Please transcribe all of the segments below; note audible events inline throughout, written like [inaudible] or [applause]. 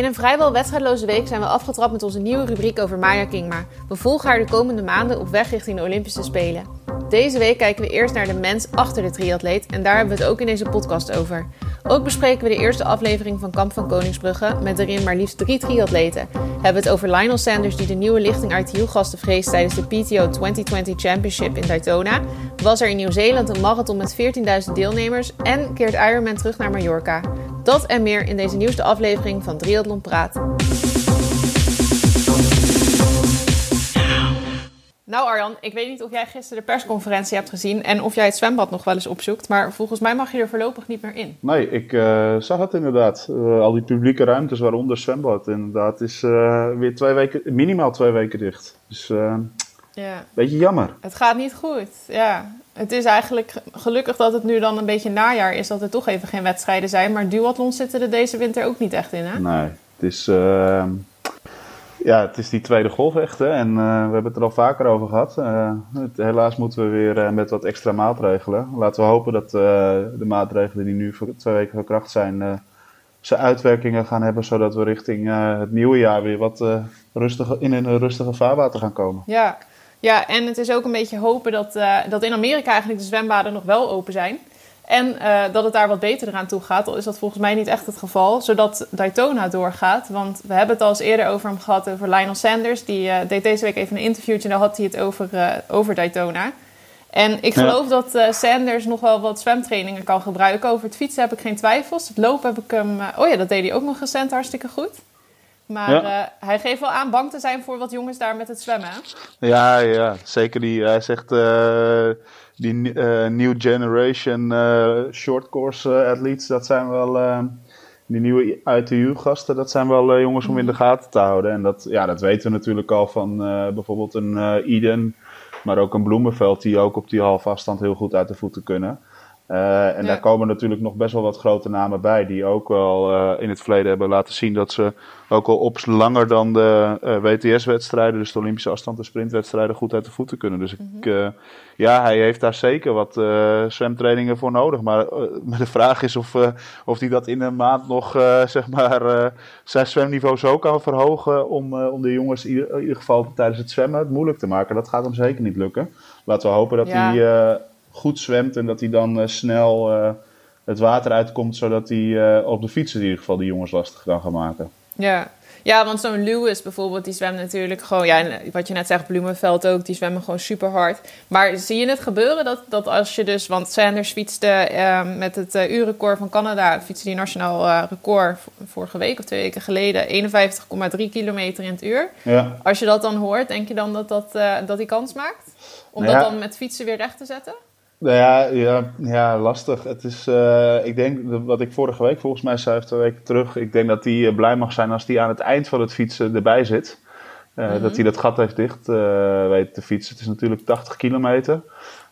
In een vrijwel wedstrijdloze week zijn we afgetrapt met onze nieuwe rubriek over Maya Kingma. We volgen haar de komende maanden op weg richting de Olympische Spelen. Deze week kijken we eerst naar de mens achter de triatleet en daar hebben we het ook in deze podcast over. Ook bespreken we de eerste aflevering van Kamp van Koningsbrugge met erin maar liefst drie triatleten. Hebben we het over Lionel Sanders die de nieuwe lichting ITU-gasten vreest tijdens de PTO 2020 Championship in Daytona. Was er in Nieuw-Zeeland een marathon met 14.000 deelnemers en keert Ironman terug naar Mallorca. Dat en meer in deze nieuwste aflevering van Triathlon Praat. Nou Arjan, ik weet niet of jij gisteren de persconferentie hebt gezien en of jij het zwembad nog wel eens opzoekt, maar volgens mij mag je er voorlopig niet meer in. Nee, ik uh, zag het inderdaad. Uh, al die publieke ruimtes, waaronder zwembad, inderdaad, is uh, weer twee weken, minimaal twee weken dicht. Dus ja. beetje jammer. Het gaat niet goed, ja. Het is eigenlijk gelukkig dat het nu dan een beetje najaar is, dat er toch even geen wedstrijden zijn. Maar duathlons zitten er deze winter ook niet echt in, hè? Nee, het is, ja, het is die tweede golf echt, hè. En uh, we hebben het er al vaker over gehad. Het, helaas moeten we weer met wat extra maatregelen. Laten we hopen dat de maatregelen die nu voor twee weken van kracht zijn, zijn uitwerkingen gaan hebben. Zodat we richting het nieuwe jaar weer wat rustiger, in een rustige vaarwater gaan komen. Ja, ja, en het is ook een beetje hopen dat, dat in Amerika eigenlijk de zwembaden nog wel open zijn. En uh, dat het daar wat beter eraan toe gaat. Al is dat volgens mij niet echt het geval. Zodat Daytona doorgaat. Want we hebben het al eens eerder over hem gehad, over Lionel Sanders. Die uh, deed deze week even een interviewtje en daar had hij het over, over Daytona. En ik geloof dat Sanders nog wel wat zwemtrainingen kan gebruiken. Over het fietsen heb ik geen twijfels. Het lopen heb ik hem... oh ja, dat deed hij ook nog recent hartstikke goed. Maar ja. uh, hij geeft wel aan bang te zijn voor wat jongens daar met het zwemmen. Ja, ja, zeker. Die, hij zegt uh, die uh, new generation short course athletes, dat zijn wel die nieuwe ITU-gasten, dat zijn wel jongens om in de gaten te houden. En dat, ja, dat weten we natuurlijk al van bijvoorbeeld een Eden, maar ook een Bloemenveld, die ook op die halve afstand heel goed uit de voeten kunnen. Uh, en ja. daar komen natuurlijk nog best wel wat grote namen bij, die ook wel uh, in het verleden hebben laten zien dat ze ook al op langer dan de uh, WTS-wedstrijden, dus de Olympische afstand- en sprintwedstrijden, goed uit de voeten kunnen. Dus mm -hmm. ik, ja, hij heeft daar zeker wat zwemtrainingen voor nodig. Maar, maar de vraag is of, of hij dat in een maand nog, zeg maar, zijn zwemniveau zo kan verhogen om, om de jongens in ieder, in ieder, geval tijdens het zwemmen het moeilijk te maken. Dat gaat hem zeker niet lukken. Laten we hopen dat ja. hij goed zwemt en dat hij dan snel het water uitkomt, zodat hij op de fiets in ieder geval die jongens lastig kan gaan maken. Ja, ja want zo'n Lewis bijvoorbeeld, die zwemt natuurlijk gewoon, ja, wat je net zegt, Bloemenveld ook, die zwemmen gewoon super hard. Maar zie je het gebeuren dat, dat als je dus, want Sanders fietste met het uurrecord van Canada, fietste die nationaal record vorige week of twee weken geleden, 51,3 kilometer in het uur. Ja. Als je dat dan hoort, denk je dan dat, dat, dat die kans maakt? Om nou ja. dat dan met fietsen weer recht te zetten? Nou ja, ja, ja, lastig. Het is, uh, ik denk, wat ik vorige week volgens mij zei, twee weken terug, ik denk dat hij blij mag zijn als hij aan het eind van het fietsen erbij zit. Uh, mm -hmm. Dat hij dat gat heeft dicht weet te fietsen. Het is natuurlijk 80 kilometer,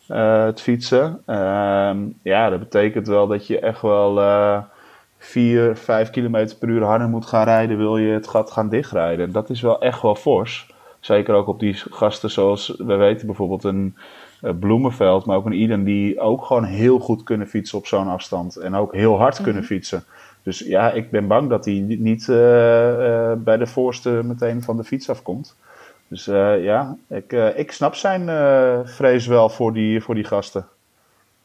het fietsen. Ehm, ja, dat betekent wel dat je echt wel 4, 5 kilometer per uur harder moet gaan rijden, wil je het gat gaan dichtrijden. Dat is wel echt wel fors. Zeker ook op die gasten zoals, we weten bijvoorbeeld een Bloemenveld, maar ook een Iden die ook gewoon heel goed kunnen fietsen op zo'n afstand. En ook heel hard -hmm. kunnen fietsen. Dus ja, ik ben bang dat hij niet uh, uh, bij de voorste meteen van de fiets afkomt. Dus ja, ik, ik snap zijn vrees wel voor die, voor die gasten.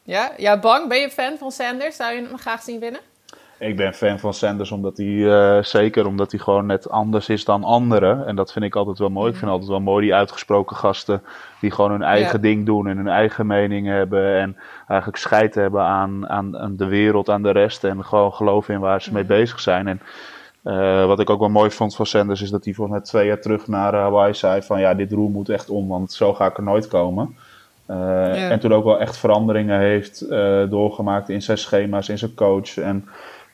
Ja? ja, bang. Ben je fan van Sanders? Zou je hem graag zien winnen? Ik ben fan van Sanders omdat hij, uh, zeker omdat hij gewoon net anders is dan anderen. En dat vind ik altijd wel mooi. Ik vind altijd wel mooi die uitgesproken gasten die gewoon hun eigen ja. ding doen en hun eigen mening hebben. En eigenlijk scheid hebben aan, aan, aan, de wereld, aan de rest. En gewoon geloven in waar ze mee bezig zijn. En uh, wat ik ook wel mooi vond van Sanders is dat hij volgens mij twee jaar terug naar Hawaii zei van ja, dit roer moet echt om, want zo ga ik er nooit komen. Uh, ja. En toen ook wel echt veranderingen heeft doorgemaakt in zijn schema's, in zijn coach. En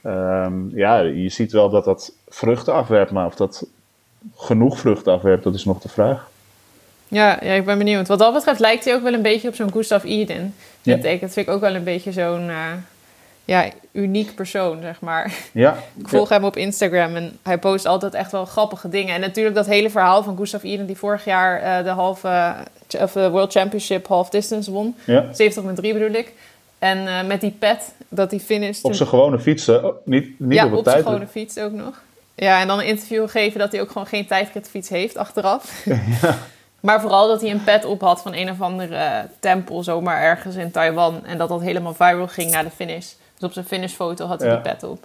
Um, ja, je ziet wel dat dat vruchten afwerpt, maar of dat genoeg vruchten afwerpt, dat is nog de vraag. Ja, ja, ik ben benieuwd. Wat dat betreft lijkt hij ook wel een beetje op zo'n Gustav Eden. Ja. Dat, vind ik ook wel een beetje zo'n uh, ja, uniek persoon, zeg maar. Ja. ik volg hem op Instagram en hij post altijd echt wel grappige dingen. En natuurlijk dat hele verhaal van Gustav Eden, die vorig jaar uh, de halve, of de World Championship half distance won. Ja. 70 met 3 bedoel ik. En uh, met die pet, dat hij finished. Op zijn gewone fietsen, niet, niet ja, op het op zijn gewone fiets ook nog. Ja, en dan een interview geven dat hij ook gewoon geen tijdritfiets heeft achteraf. [laughs] Ja. maar vooral dat hij een pet op had van een of andere tempel zomaar ergens in Taiwan. En dat dat helemaal viral ging na de finish. Dus op zijn finishfoto had hij die pet op.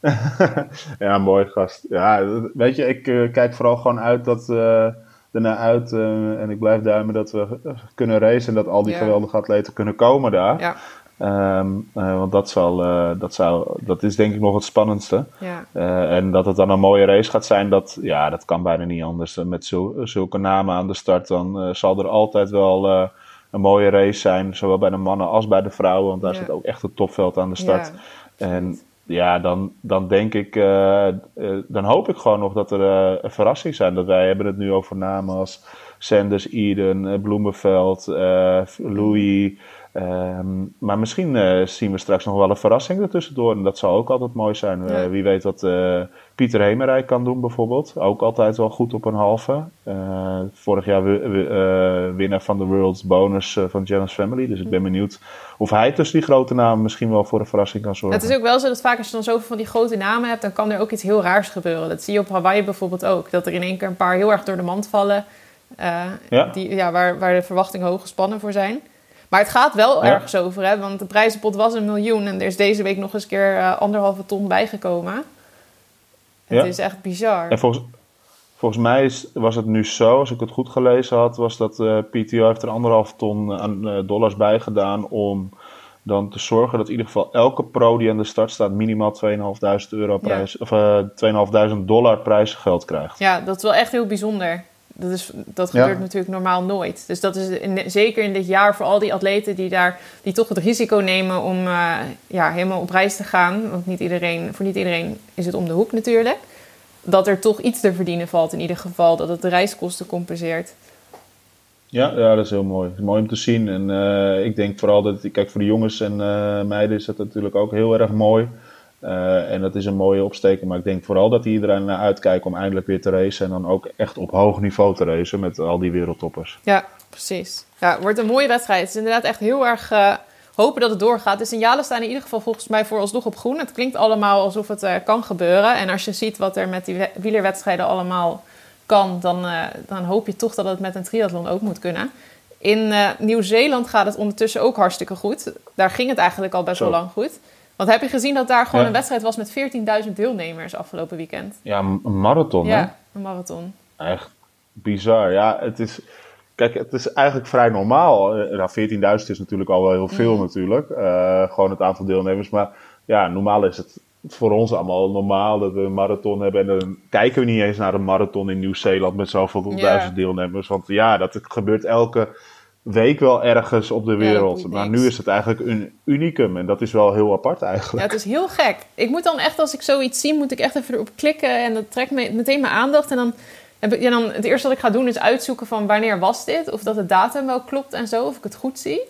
[laughs] ja, mooi gast. Ja, weet je, ik uh, kijk vooral gewoon uit dat, uh, ernaar uit. Uh, en ik blijf duimen dat we kunnen racen en dat al die ja. geweldige atleten kunnen komen daar. Ja. Um, want dat, zal, dat, zou, dat is denk ik nog het spannendste. Ja. en dat het dan een mooie race gaat zijn, dat, ja, dat kan bijna niet anders. Met zul, zulke namen aan de start, dan zal er altijd wel een mooie race zijn. Zowel bij de mannen als bij de vrouwen. Want daar zit ook echt het topveld aan de start. En ja, dan, dan denk ik, uh, uh, dan hoop ik gewoon nog dat er uh, een verrassing zijn. Dat wij hebben het nu over namen als Sanders, Eden, Bloemenveld, Louis. Um, maar misschien zien we straks nog wel een verrassing ertussendoor. En dat zou ook altijd mooi zijn. wie weet wat Pieter Hemerijk kan doen bijvoorbeeld. Ook altijd wel goed op een halve. vorig jaar winnaar van de World's Bonus van Janus Family. Dus ik ben benieuwd of hij tussen die grote namen misschien wel voor een verrassing kan zorgen. Het is ook wel zo dat vaak als je dan zoveel van die grote namen hebt, dan kan er ook iets heel raars gebeuren. Dat zie je op Hawaii bijvoorbeeld ook. Dat er in één keer een paar heel erg door de mand vallen. Ja. Die, ja, waar, waar de verwachtingen hoog gespannen voor zijn. Maar het gaat wel ergens over, hè? want de prijzenpot was een miljoen en er is deze week nog eens keer uh, anderhalve ton bijgekomen. Het is echt bizar. En volgens, volgens mij is, was het nu zo, als ik het goed gelezen had, was dat uh, PTO heeft er anderhalf ton aan uh, dollars bij gedaan om dan te zorgen dat in ieder geval elke pro die aan de start staat minimaal 2.500 euro prijs, of uh, 2.500 dollar prijsgeld krijgt. Ja, dat is wel echt heel bijzonder. Dat, is, dat gebeurt natuurlijk normaal nooit. Dus dat is in, zeker in dit jaar voor al die atleten die daar die toch het risico nemen om uh, ja, helemaal op reis te gaan. Want niet iedereen, voor niet iedereen is het om de hoek natuurlijk dat er toch iets te verdienen valt in ieder geval. Dat het de reiskosten compenseert. Ja, ja, dat is heel mooi. is mooi om te zien. En uh, ik denk vooral dat, kijk, voor de jongens en uh, meiden is dat natuurlijk ook heel erg mooi. Uh, en dat is een mooie opsteken. Maar ik denk vooral dat iedereen naar uitkijkt om eindelijk weer te racen. En dan ook echt op hoog niveau te racen met al die wereldtoppers. Ja, precies. Ja, het wordt een mooie wedstrijd. Het is inderdaad echt heel erg hopen dat het doorgaat. De signalen staan in ieder geval volgens mij vooralsnog op groen. Het klinkt allemaal alsof het uh, kan gebeuren. En als je ziet wat er met die wielerwedstrijden allemaal kan, dan, dan hoop je toch dat het met een triathlon ook moet kunnen. In Nieuw-Zeeland gaat het ondertussen ook hartstikke goed. Daar ging het eigenlijk al best Zo. wel lang goed. Want heb je gezien dat daar gewoon ja. een wedstrijd was met 14.000 deelnemers afgelopen weekend? Ja, een marathon, ja, hè? een marathon. Echt bizar. Ja, het is... Kijk, het is eigenlijk vrij normaal. Uh, nou, 14.000 is natuurlijk al wel heel veel mm. natuurlijk. Uh, gewoon het aantal deelnemers. Maar ja, normaal is het voor ons allemaal normaal dat we een marathon hebben. En dan kijken we niet eens naar een marathon in Nieuw-Zeeland met zoveel yeah. duizend deelnemers. Want ja, dat gebeurt elke week wel ergens op de wereld. Ja, maar nu is het eigenlijk een unicum. En dat is wel heel apart eigenlijk. Ja, het is heel gek. Ik moet dan echt, als ik zoiets zie, moet ik echt even erop klikken. En dat trekt me meteen mijn aandacht. En dan ja, dan, het eerste wat ik ga doen is uitzoeken van wanneer was dit? Of dat de datum wel klopt en zo, of ik het goed zie.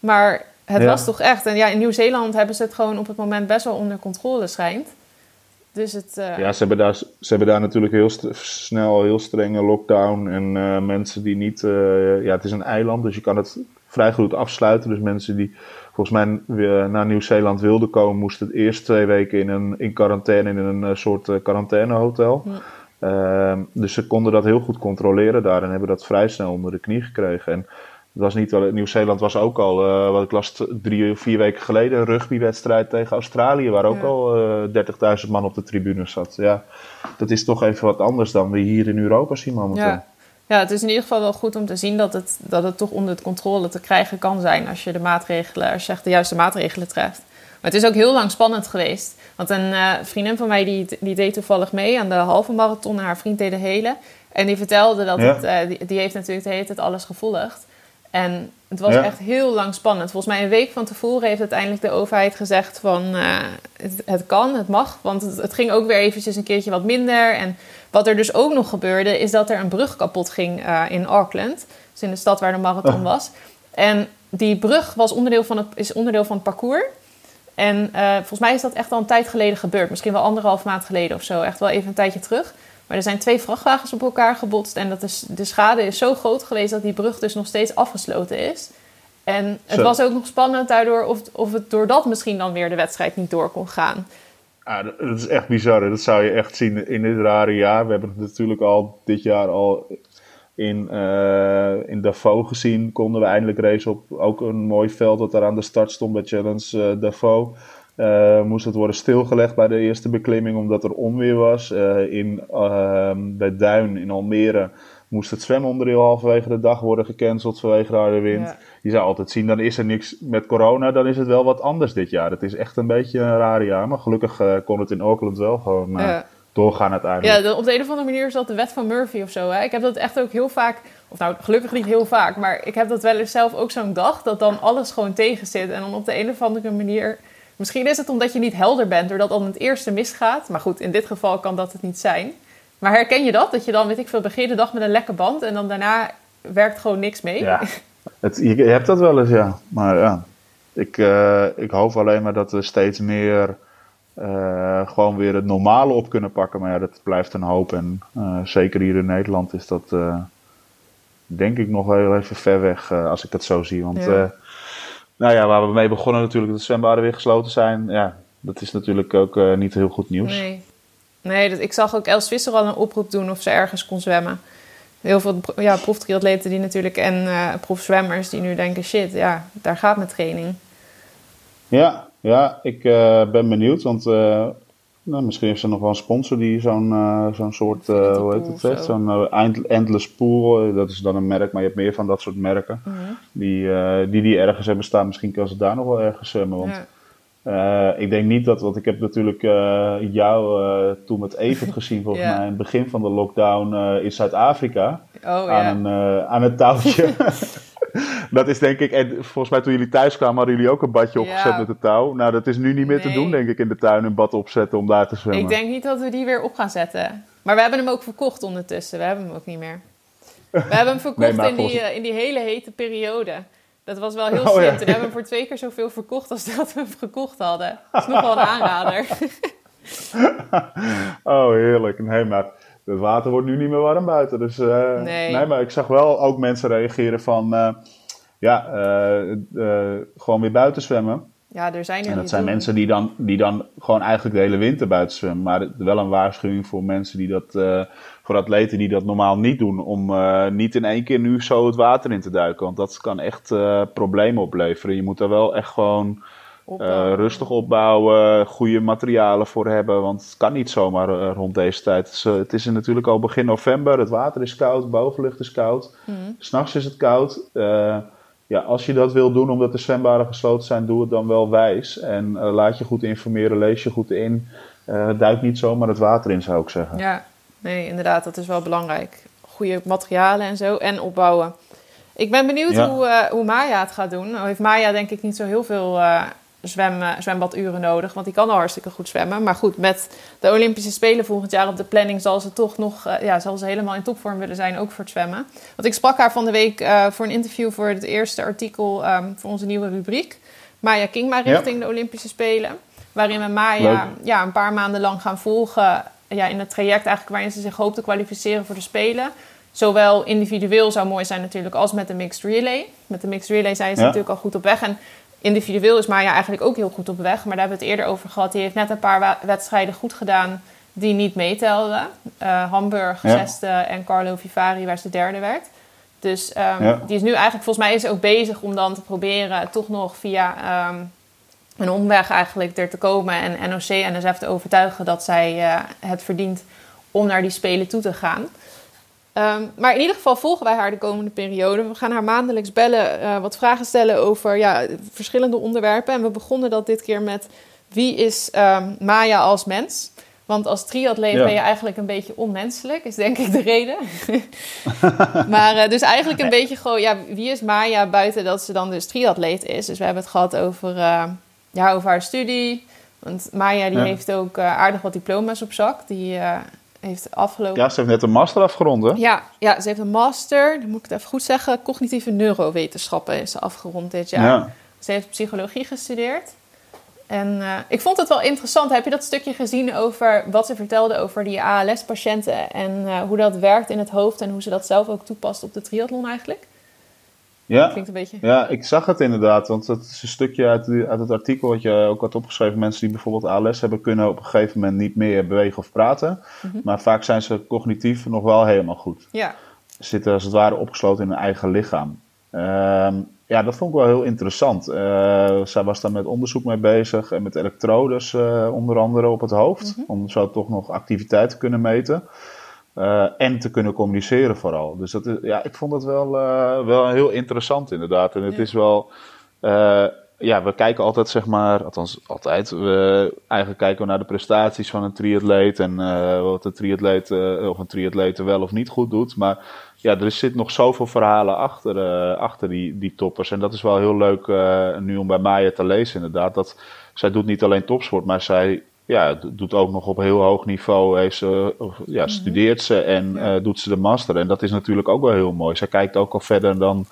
Maar het ja. was toch echt. En ja, in Nieuw-Zeeland hebben ze het gewoon op het moment best wel onder controle, schijnt. Dus het, uh... Ja, ze hebben, daar, ze hebben daar natuurlijk heel snel heel strenge lockdown. En uh, mensen die niet. Uh, ja, het is een eiland, dus je kan het vrij goed afsluiten. Dus mensen die volgens mij weer naar Nieuw-Zeeland wilden komen, moesten het eerst twee weken in, een, in quarantaine in een soort quarantainehotel. Ja. Uh, dus ze konden dat heel goed controleren daar en hebben dat vrij snel onder de knie gekregen. En het was niet wel, Nieuw-Zeeland was ook al, uh, wat ik las drie of vier weken geleden, een rugbywedstrijd tegen Australië, waar ook ja. al uh, 30.000 man op de tribune zat. Ja, dat is toch even wat anders dan we hier in Europa zien momenteel. Ja. ja, het is in ieder geval wel goed om te zien dat het, dat het toch onder controle te krijgen kan zijn als je de maatregelen, als je echt de juiste maatregelen treft. Maar het is ook heel lang spannend geweest. Want een uh, vriendin van mij die, die deed toevallig mee aan de halve marathon. Haar vriend deed de hele. En die vertelde dat ja. het, die, die, heeft natuurlijk de hele tijd alles gevolgd. En het was ja. echt heel lang spannend. Volgens mij een week van tevoren heeft uiteindelijk de overheid gezegd van... Uh, het, het, kan, het mag. Want het, het, ging ook weer eventjes een keertje wat minder. En wat er dus ook nog gebeurde... is dat er een brug kapot ging in Auckland. Dus in de stad waar de marathon oh. was. En die brug was onderdeel van het, is onderdeel van het parcours... En uh, volgens mij is dat echt al een tijd geleden gebeurd. Misschien wel anderhalf maand geleden of zo. Echt wel even een tijdje terug. Maar er zijn twee vrachtwagens op elkaar gebotst. En dat is, de schade is zo groot geweest dat die brug dus nog steeds afgesloten is. En het zo. was ook nog spannend daardoor of, of het doordat misschien dan weer de wedstrijd niet door kon gaan. Ja, dat is echt bizar. Dat zou je echt zien in dit rare jaar. We hebben het natuurlijk al dit jaar al in, uh, in Davos gezien. Konden we eindelijk race op ook een mooi veld dat daar aan de start stond bij Challenge uh, Davos. Uh, moest het worden stilgelegd bij de eerste beklimming omdat er onweer was. in, ehm, bij Duin in Almere moest het zwemonderdeel halverwege de dag worden gecanceld vanwege de harde wind. Je zou altijd zien, dan is er niks met corona, dan is het wel wat anders dit jaar. Het is echt een beetje een raar jaar, maar gelukkig uh, kon het in Auckland wel gewoon doorgaan uiteindelijk. Ja, op de een of andere manier is dat de wet van Murphy of zo. Hè? Ik heb dat echt ook heel vaak, of nou gelukkig niet heel vaak, maar ik heb dat wel eens zelf ook zo'n dag, dat dan alles gewoon tegen zit. En dan op de een of andere manier, misschien is het omdat je niet helder bent, doordat dan het eerste misgaat. Maar goed, in dit geval kan dat het niet zijn. Maar herken je dat? Dat je dan, weet ik veel, begin de dag met een lekke band en dan daarna werkt gewoon niks mee? Ja, [laughs] het, je, hebt dat wel eens, ja. Maar ja, ik, uh, ik hoop alleen maar dat we steeds meer uh, gewoon weer het normale op kunnen pakken. Maar ja, dat blijft een hoop. En uh, zeker hier in Nederland is dat denk ik nog heel even ver weg als ik dat zo zie. Want ja. Nou ja, waar we mee begonnen natuurlijk, dat de zwembaden weer gesloten zijn. Ja, dat is natuurlijk ook niet heel goed nieuws. Nee. Nee, dat, ik zag ook Els Visser al een oproep doen of ze ergens kon zwemmen. Heel veel ja, proftriatleten die natuurlijk en uh, profzwemmers die nu denken: shit, ja, daar gaat mijn training. Ja, ja ik uh, ben benieuwd, want nou, misschien heeft ze nog wel een sponsor die zo'n zo'n soort, hoe heet het, zegt? Zo'n Endless Pool, dat is dan een merk, maar je hebt meer van dat soort merken. Mm -hmm. die, die die ergens hebben staan. Misschien kan ze daar nog wel ergens zwemmen, want... Ja. Uh, ik denk niet dat, want ik heb natuurlijk uh, jou uh, toen met Evert [laughs] gezien, volgens mij, in het begin van de lockdown in Zuid-Afrika. Oh, aan, een, aan een touwtje. [laughs] dat is denk ik, en volgens mij toen jullie thuis kwamen, hadden jullie ook een badje opgezet met de touw. Nou, dat is nu niet meer nee. te doen, denk ik, in de tuin een bad opzetten om daar te zwemmen. Ik denk niet dat we die weer op gaan zetten. Maar we hebben hem ook verkocht ondertussen, we hebben hem ook niet meer. We hebben hem [laughs] verkocht nee, in, die, volgens... in die hele hete periode. Dat was wel heel slim. Oh, ja. Toen hebben we hem voor twee keer zoveel verkocht als dat we hem gekocht hadden. Dat is nog wel een aanrader. [laughs] oh, heerlijk. Nee, maar het water wordt nu niet meer warm buiten. Dus uh, nee. nee. maar ik zag wel ook mensen reageren van... Uh, ja, uh, gewoon weer buiten zwemmen. Ja, er zijn er En dat zijn doen. mensen die dan, die dan gewoon eigenlijk de hele winter buiten zwemmen. Maar wel een waarschuwing voor mensen die dat voor atleten die dat normaal niet doen, om uh, niet in één keer nu zo het water in te duiken. Want dat kan echt uh, problemen opleveren. Je moet er wel echt gewoon rustig opbouwen, goede materialen voor hebben. Want het kan niet zomaar rond deze tijd. Het is, het is natuurlijk al begin november, het water is koud, de bovenlucht is koud. Mm. S'nachts is het koud. Ja, als je dat wil doen omdat de zwembaden gesloten zijn, doe het dan wel wijs. En laat je goed informeren, lees je goed in. duik niet zomaar het water in, zou ik zeggen. Ja, nee, inderdaad, dat is wel belangrijk. Goede materialen en zo en opbouwen. Ik ben benieuwd ja. hoe, uh, hoe Maya het gaat doen. Nou heeft Maya denk ik niet zo heel veel uh, zwem, zwembaduren nodig, want die kan al hartstikke goed zwemmen. Maar goed, met de Olympische Spelen volgend jaar op de planning zal ze toch nog, uh, ja, zal ze helemaal in topvorm willen zijn, ook voor het zwemmen. Want ik sprak haar van de week voor een interview voor het eerste artikel um, voor onze nieuwe rubriek. Maya Kingma richting ja. de Olympische Spelen. Waarin we Maya ja, een paar maanden lang gaan volgen ja, in het traject eigenlijk waarin ze zich hoopt te kwalificeren voor de Spelen. Zowel individueel zou mooi zijn natuurlijk als met de mixed relay. Met de mixed relay zijn ze ja. natuurlijk al goed op weg. En individueel is Maya eigenlijk ook heel goed op weg. Maar daar hebben we het eerder over gehad. Die heeft net een paar wedstrijden goed gedaan die niet meetelden. Uh, Hamburg, ja. zesde en Carlo Vivari waar ze derde werd. Dus um, ja. die is nu eigenlijk, volgens mij is ze ook bezig om dan te proberen toch nog via um, een omweg eigenlijk er te komen en NOC en NSF te overtuigen dat zij uh, het verdient om naar die Spelen toe te gaan. Um, maar in ieder geval volgen wij haar de komende periode. We gaan haar maandelijks bellen, uh, wat vragen stellen over ja, verschillende onderwerpen. En we begonnen dat dit keer met wie is um, Maya als mens? Want als triatleet ja. ben je eigenlijk een beetje onmenselijk, is denk ik de reden. [laughs] maar uh, dus eigenlijk een beetje gewoon, ja, wie is Maya buiten dat ze dan dus triatleet is? Dus we hebben het gehad over uh, ja, over haar studie. Want Maya die ja. heeft ook uh, aardig wat diploma's op zak. Die heeft afgelopen... Ja, ze heeft net een master afgerond, hè? Ja, ja, ze heeft een master, dan moet ik het even goed zeggen... cognitieve neurowetenschappen is ze afgerond dit jaar. Ja. Ze heeft psychologie gestudeerd. En uh, ik vond het wel interessant. Heb je dat stukje gezien over wat ze vertelde over die ALS-patiënten... en hoe dat werkt in het hoofd en hoe ze dat zelf ook toepast op de triathlon eigenlijk? Ja, Klinkt een beetje... ja, ik zag het inderdaad. Want het is een stukje uit, uit het artikel wat je ook had opgeschreven. Mensen die bijvoorbeeld ALS hebben, kunnen op een gegeven moment niet meer bewegen of praten. Mhm. Maar vaak zijn ze cognitief nog wel helemaal goed. Ja. Ze zitten als het ware opgesloten in hun eigen lichaam. Ehm, ja, dat vond ik wel heel interessant. Uh, zij was daar met onderzoek mee bezig en met elektrodes uh, onder andere op het hoofd. Mhm. Om zo toch nog activiteit te kunnen meten. Uh, en te kunnen communiceren vooral. Dus dat is, ja, ik vond het wel, wel heel interessant inderdaad. En het is wel ja, we kijken altijd, zeg maar, althans altijd, we, eigenlijk kijken we naar de prestaties van een triatleet en wat een triatleet, of een triatleet wel of niet goed doet. Maar ja, er zit nog zoveel verhalen achter, achter die, die toppers. En dat is wel heel leuk nu om bij Maya te lezen, inderdaad. Dat zij doet niet alleen topsport, maar zij ja, doet ook nog op heel hoog niveau. Heeft ze, ja, mhm. studeert ze en doet ze de master. En dat is natuurlijk ook wel heel mooi. Zij kijkt ook al verder dan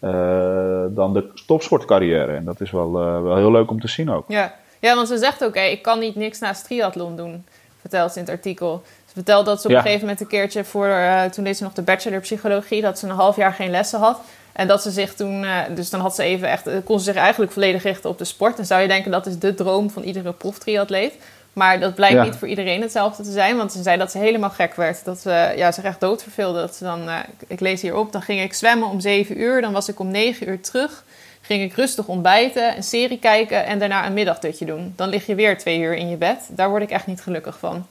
uh, dan de topsportcarrière. En dat is wel, uh, wel heel leuk om te zien ook. Ja, ja want ze zegt ook, ik kan niet niks naast triathlon doen, vertelt ze in het artikel. Ze vertelt dat ze op een gegeven moment een keertje voor, toen deed ze nog de bachelor psychologie, dat ze een half jaar geen lessen had. En dat ze zich toen, dus dan had ze even echt, kon ze zich eigenlijk volledig richten op de sport. En zou je denken, dat is de droom van iedere proftriatleet. Maar dat blijkt niet voor iedereen hetzelfde te zijn. Want ze zei dat ze helemaal gek werd. Dat ze ja, zich echt doodverveelde. Dat ze dan, uh, ik lees hierop, dan ging ik zwemmen om 7 uur. Dan was ik om 9 uur terug. Ging ik rustig ontbijten, een serie kijken en daarna een middagdutje doen. Dan lig je weer twee uur in je bed. Daar word ik echt niet gelukkig van.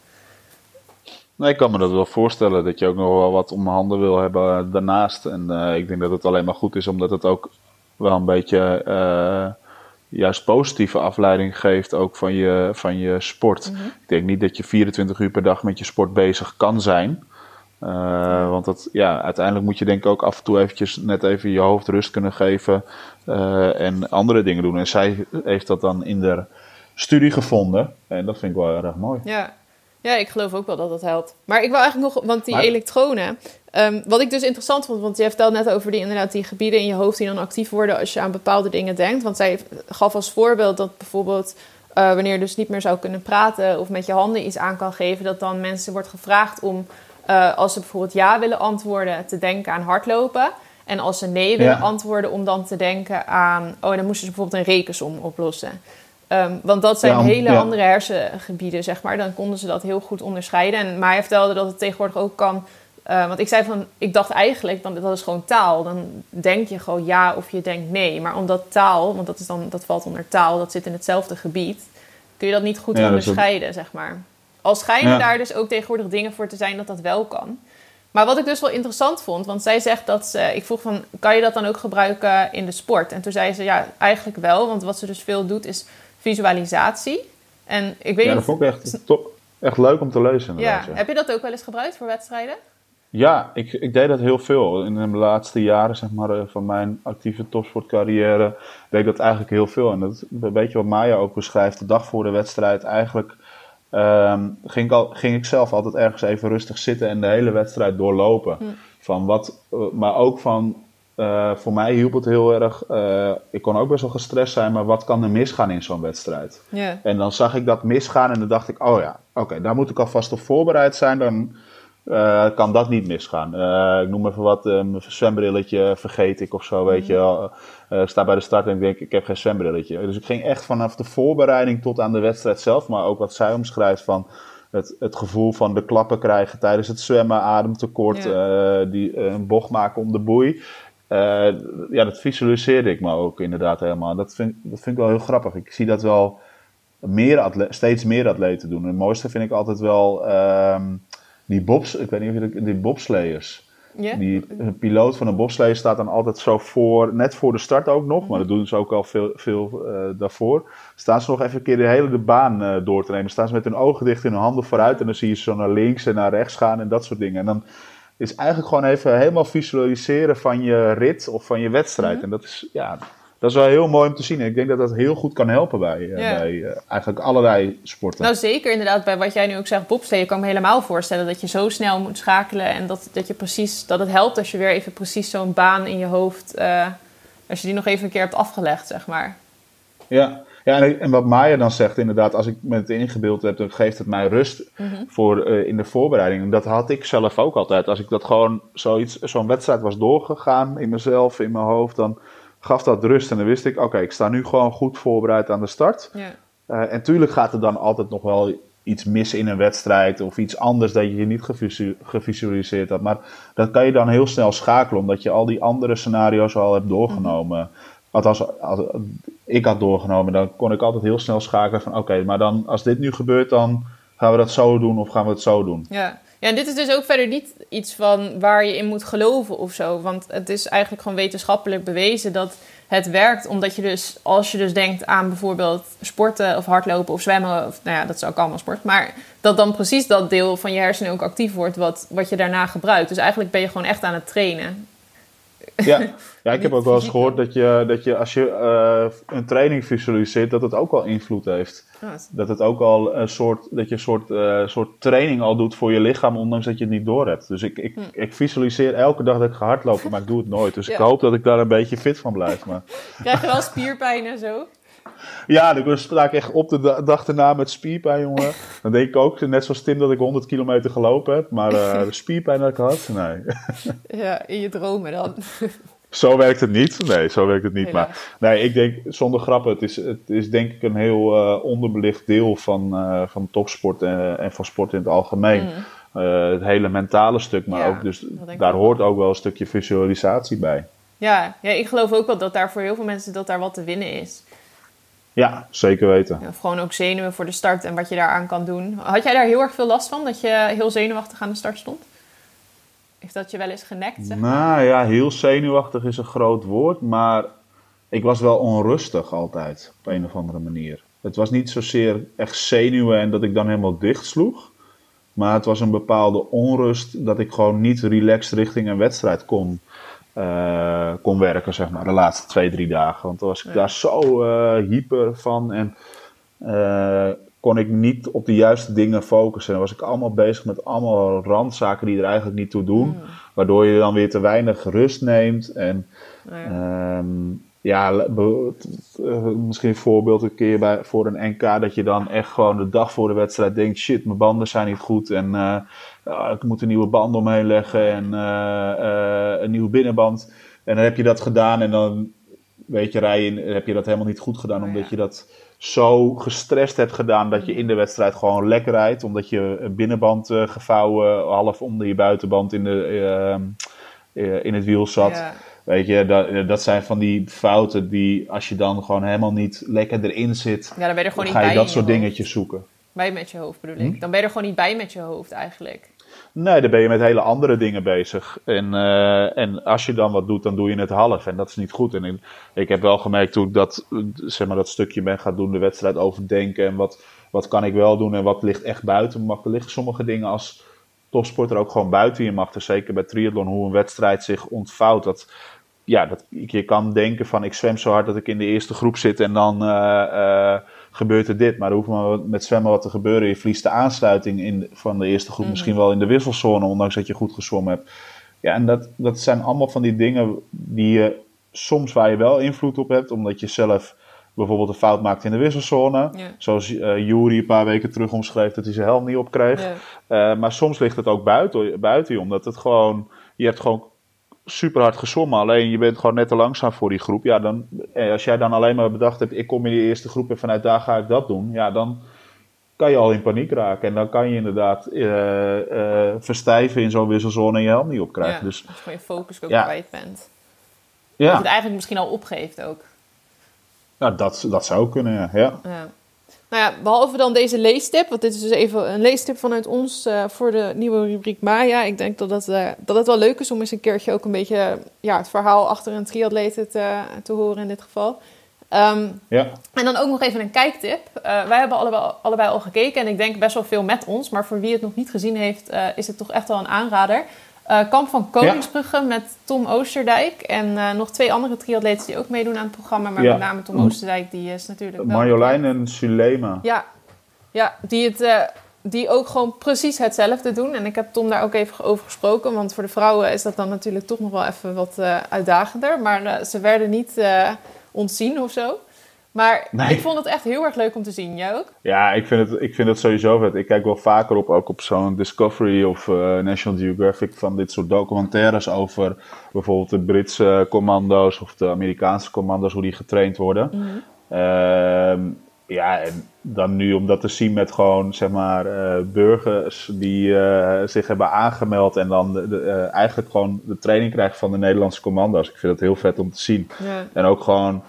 Nee, ik kan me dat wel voorstellen. Dat je ook nog wel wat om handen wil hebben daarnaast. En uh, ik denk dat het alleen maar goed is, omdat het ook wel een beetje... Uh, juist positieve afleiding geeft ook van je, van je sport. Mhm. Ik denk niet dat je 24 uur per dag met je sport bezig kan zijn. Uh, want dat, ja, uiteindelijk moet je denk ik ook af en toe eventjes net even je hoofd rust kunnen geven uh, en andere dingen doen. En zij heeft dat dan in de studie gevonden en dat vind ik wel erg mooi. Ja, ja, ik geloof ook wel dat dat helpt. Maar ik wil eigenlijk nog, want die elektronen. Um, wat ik dus interessant vond, want je vertelt net over die, inderdaad, die gebieden in je hoofd die dan actief worden als je aan bepaalde dingen denkt. Want zij gaf als voorbeeld dat bijvoorbeeld uh, wanneer je dus niet meer zou kunnen praten of met je handen iets aan kan geven, dat dan mensen wordt gevraagd om, uh, als ze bijvoorbeeld ja willen antwoorden, te denken aan hardlopen. En als ze nee willen antwoorden, om dan te denken aan, oh, dan moesten ze bijvoorbeeld een rekensom oplossen. Ehm, want dat zijn hele andere hersengebieden, zeg maar. Dan konden ze dat heel goed onderscheiden. En, maar hij vertelde dat het tegenwoordig ook kan. Uh, want ik zei van, ik dacht eigenlijk, dan, dat is gewoon taal. Dan denk je gewoon ja of je denkt nee. Maar omdat taal, want dat, is dan, dat valt onder taal, dat zit in hetzelfde gebied, kun je dat niet goed onderscheiden, zeg maar. Al schijnen daar dus ook tegenwoordig dingen voor te zijn dat dat wel kan. Maar wat ik dus wel interessant vond, want zij zegt dat ze, ik vroeg van, kan je dat dan ook gebruiken in de sport? En toen zei ze, ja, eigenlijk wel, want wat ze dus veel doet is visualisatie. En ik weet ja, dat vond ik echt, top, echt leuk om te lezen. Ja. Heb je dat ook wel eens gebruikt voor wedstrijden? Ja, ik, ik deed dat heel veel. In de laatste jaren zeg maar, eh, van mijn actieve topsportcarrière deed ik dat eigenlijk heel veel. En dat weet je wat Maya ook beschrijft. De dag voor de wedstrijd eigenlijk um, ging, ik al, ging ik zelf altijd ergens even rustig zitten en de hele wedstrijd doorlopen. Hm. Van wat, eh, maar ook van uh, voor mij hielp het heel erg. Uh, ik kon ook best wel gestrest zijn, maar wat kan er misgaan in zo'n wedstrijd? Yeah. En dan zag ik dat misgaan en dan dacht ik: oh ja, oké, daar moet ik alvast op voorbereid zijn. Dan uh, kan dat niet misgaan. ik noem even wat, mijn zwembrilletje vergeet ik of zo, weet mm. je. ik sta bij de start en ik denk: ik heb geen zwembrilletje. Dus ik ging echt vanaf de voorbereiding tot aan de wedstrijd zelf, maar ook wat zij omschrijft van. Het, het, gevoel van de klappen krijgen tijdens het zwemmen, ademtekort, uh, die, een bocht maken om de boei. Uh, ja, dat visualiseerde ik me ook inderdaad helemaal. Dat vind, dat vind ik wel heel grappig. Ik zie dat wel meer steeds meer atleten doen. het mooiste vind ik altijd wel um, die bobs, ik weet niet of je die. Yeah. Die een piloot van een bobslee staat dan altijd zo voor, net voor de start ook nog, maar dat doen ze ook al veel, veel uh, daarvoor. Staan ze nog even een keer de hele de baan uh, door te nemen. Staan ze met hun ogen dicht en hun handen vooruit en dan zie je ze zo naar links en naar rechts gaan en dat soort dingen. En dan is eigenlijk gewoon even helemaal visualiseren van je rit of van je wedstrijd. Mhm. En dat is, ja, dat is wel heel mooi om te zien. En ik denk dat dat heel goed kan helpen bij, uh, bij uh, eigenlijk allerlei sporten. Nou, zeker inderdaad. Bij wat jij nu ook zegt, bobslee. Ik kan me helemaal voorstellen dat je zo snel moet schakelen. En dat, dat, je precies, dat het helpt als je weer even precies zo'n baan in je hoofd... Uh, als je die nog even een keer hebt afgelegd, zeg maar. Ja, Ja, en, en wat Maya dan zegt, inderdaad, als ik me het ingebeeld heb, dan geeft het mij rust voor, eh, in de voorbereiding. Dat had ik zelf ook altijd. Als ik dat gewoon zoiets, zo'n wedstrijd was doorgegaan in mezelf, in mijn hoofd, dan gaf dat rust. En dan wist ik, oké, ik sta nu gewoon goed voorbereid aan de start. Ja. Eh, en tuurlijk gaat er dan altijd nog wel iets mis in een wedstrijd of iets anders dat je je niet gevisu- gevisualiseerd had. Maar dat kan je dan heel snel schakelen, omdat je al die andere scenario's al hebt doorgenomen. Althans, als ik had doorgenomen, dan kon ik altijd heel snel schakelen van oké, maar dan als dit nu gebeurt, dan gaan we dat zo doen of gaan we het zo doen. Ja. ja, en dit is dus ook verder niet iets van waar je in moet geloven of zo. Want het is eigenlijk gewoon wetenschappelijk bewezen dat het werkt. Omdat je dus, als je dus denkt aan bijvoorbeeld sporten of hardlopen of zwemmen. Of, nou ja, dat is ook allemaal sport. Maar dat dan precies dat deel van je hersenen ook actief wordt wat, wat je daarna gebruikt. Dus eigenlijk ben je gewoon echt aan het trainen. Ja, [laughs] ja ik heb ook wel eens gehoord dat je, dat je als je eh, een training visualiseert, dat het ook al invloed heeft. Het- Dat het ook al een soort, dat je een soort, eh, soort training al doet voor je lichaam, ondanks dat je het niet door hebt. Dus ik, ik, ik visualiseer elke dag dat ik ga hardlopen, maar ik doe het nooit. Dus ik Hm. Hoop dat ik daar een beetje fit van blijf. Maar [laughs] Krijg je wel spierpijn en zo? ja, dan sta ik echt op de da- dag erna met spierpijn, jongen. [laughs] Dan denk ik ook, net zoals Tim, dat ik 100 kilometer gelopen heb. Maar eh, de [laughs] spierpijn dat ik had, nee. Ja, in je dromen dan. Zo werkt het niet. Nee, zo werkt het niet. Helaas. Maar nee, ik denk, zonder grappen, het is, het is denk ik een heel eh, onderbelicht deel van, eh, van topsport en, en van sport in het algemeen. Eh, het hele mentale stuk, maar Mm. Ja, ook dus, daar hoort ook wel een stukje visualisatie bij. Ja, ja, ik geloof ook wel dat daar voor heel veel mensen dat daar wat te winnen is. Ja, zeker weten. Ja, gewoon ook zenuwen voor de start en wat je daaraan kan doen. Had jij daar heel erg veel last van, dat je heel zenuwachtig aan de start stond? Heeft dat je wel eens genekt, zeg maar? Nou ja, heel zenuwachtig is een groot woord, maar ik was wel onrustig altijd, op een of andere manier. Het was niet zozeer echt zenuwen en dat ik dan helemaal dicht sloeg. Maar het was een bepaalde onrust dat ik gewoon niet relaxed richting een wedstrijd kon, eh, kon werken, zeg maar, de laatste twee, drie dagen. Want dan was ik Ja. daar zo eh, hyper van en eh, kon ik niet op de juiste dingen focussen. Dan was ik allemaal bezig met allemaal randzaken die er eigenlijk niet toe doen. Waardoor je dan weer te weinig rust neemt. En Nou ja. Ehm, ja, eh, misschien een voorbeeld een keer bij, voor een NK dat je dan echt gewoon de dag voor de wedstrijd denkt: shit, mijn banden zijn niet goed en eh, ja, ik moet een nieuwe band omheen leggen en eh, een nieuwe binnenband. En dan heb je dat gedaan en dan weet je, rij je, heb je dat helemaal niet goed gedaan Oh, omdat je dat zo gestrest hebt gedaan dat je in de wedstrijd gewoon lekker rijdt. Omdat je een binnenband eh, gevouwen half onder je buitenband in, de, ehm, eh, in het wiel zat. Ja. Weet je, dat, dat zijn van die fouten die als je dan gewoon helemaal niet lekker erin zit, ja, dan ben je er gewoon dan niet ga je dat soort hoofd. dingetjes zoeken. Bij met je hoofd bedoel Hm? ik. Dan ben je er gewoon niet bij met je hoofd eigenlijk. Nee, dan ben je met hele andere dingen bezig. En, eh, en als je dan wat doet, dan doe je het half. En dat is niet goed. En ik, ik heb wel gemerkt toen ik dat, zeg maar, dat stukje ben gaan doen, de wedstrijd overdenken. En wat, wat kan ik wel doen en wat ligt echt buiten me. Er liggen sommige dingen als topsporter ook gewoon buiten je macht. Dus zeker bij triathlon, hoe een wedstrijd zich ontvouwt. Dat, ja, dat, je kan denken van ik zwem zo hard dat ik in de eerste groep zit en dan eh, eh, gebeurt er dit. Maar er hoeft maar met zwemmen wat te gebeuren. Je verliest de aansluiting in, van de eerste groep, misschien wel in de wisselzone, ondanks dat je goed gezwommen hebt. Ja, en dat, dat zijn allemaal van die dingen die je soms waar je wel invloed op hebt, omdat je zelf bijvoorbeeld een fout maakt in de wisselzone. Ja. Zoals Jury een paar weken terug omschreef dat hij zijn helm niet opkreeg. Ja. Eh, maar soms ligt het ook buiten, buiten je, omdat het gewoon, je hebt gewoon super hard gezwommen, alleen je bent gewoon net te langzaam voor die groep. Ja, dan, eh, als jij dan alleen maar bedacht hebt, ik kom in die eerste groep en vanuit daar ga ik dat doen, ja, dan kan je al in paniek raken. En dan kan je inderdaad eh, eh, verstijven in zo'n wisselzone en je helm niet opkrijgen. Ja, Dus als je gewoon je focus ook Ja. kwijt bent. Ja, het eigenlijk misschien al opgeeft ook. nou, dat, dat zou kunnen, ja. ja. Nou ja, behalve dan deze leestip, want dit is dus even een leestip vanuit ons eh, voor de nieuwe rubriek Maya. Ik denk dat het, eh, dat het wel leuk is om eens een keertje ook een beetje ja, het verhaal achter een triatleet te, te horen in dit geval. Ehm, ja. en dan ook nog even een kijktip. Eh, wij hebben allebei, allebei al gekeken en ik denk best wel veel met ons. Maar voor wie het nog niet gezien heeft, is het toch echt wel een aanrader. Eh, Kamp van Koningsbrugge met Tom Oosterdijk. En eh, nog twee andere triatleten die ook meedoen aan het programma. Maar Ja. met name Tom Oosterdijk, die is natuurlijk wel Marjolein en Sulema. ja, ja die, het, eh, die ook gewoon precies hetzelfde doen. En ik heb Tom daar ook even over gesproken. Want voor de vrouwen is dat dan natuurlijk toch nog wel even wat eh, uitdagender. Maar ze werden niet eh, ontzien of zo. Maar Nee. ik vond het echt heel erg leuk om te zien. Jij ook? Ja, ik vind, het, ik vind het sowieso vet. Ik kijk wel vaker op, ook op zo'n Discovery of eh, National Geographic van dit soort documentaires over bijvoorbeeld de Britse commando's of de Amerikaanse commando's, hoe die getraind worden. Ehm, ja, en dan nu om dat te zien met gewoon, zeg maar, eh, burgers die eh, zich hebben aangemeld en dan de, de, eigenlijk gewoon de training krijgen van de Nederlandse commando's. Ik vind het heel vet om te zien. Ja. En ook gewoon,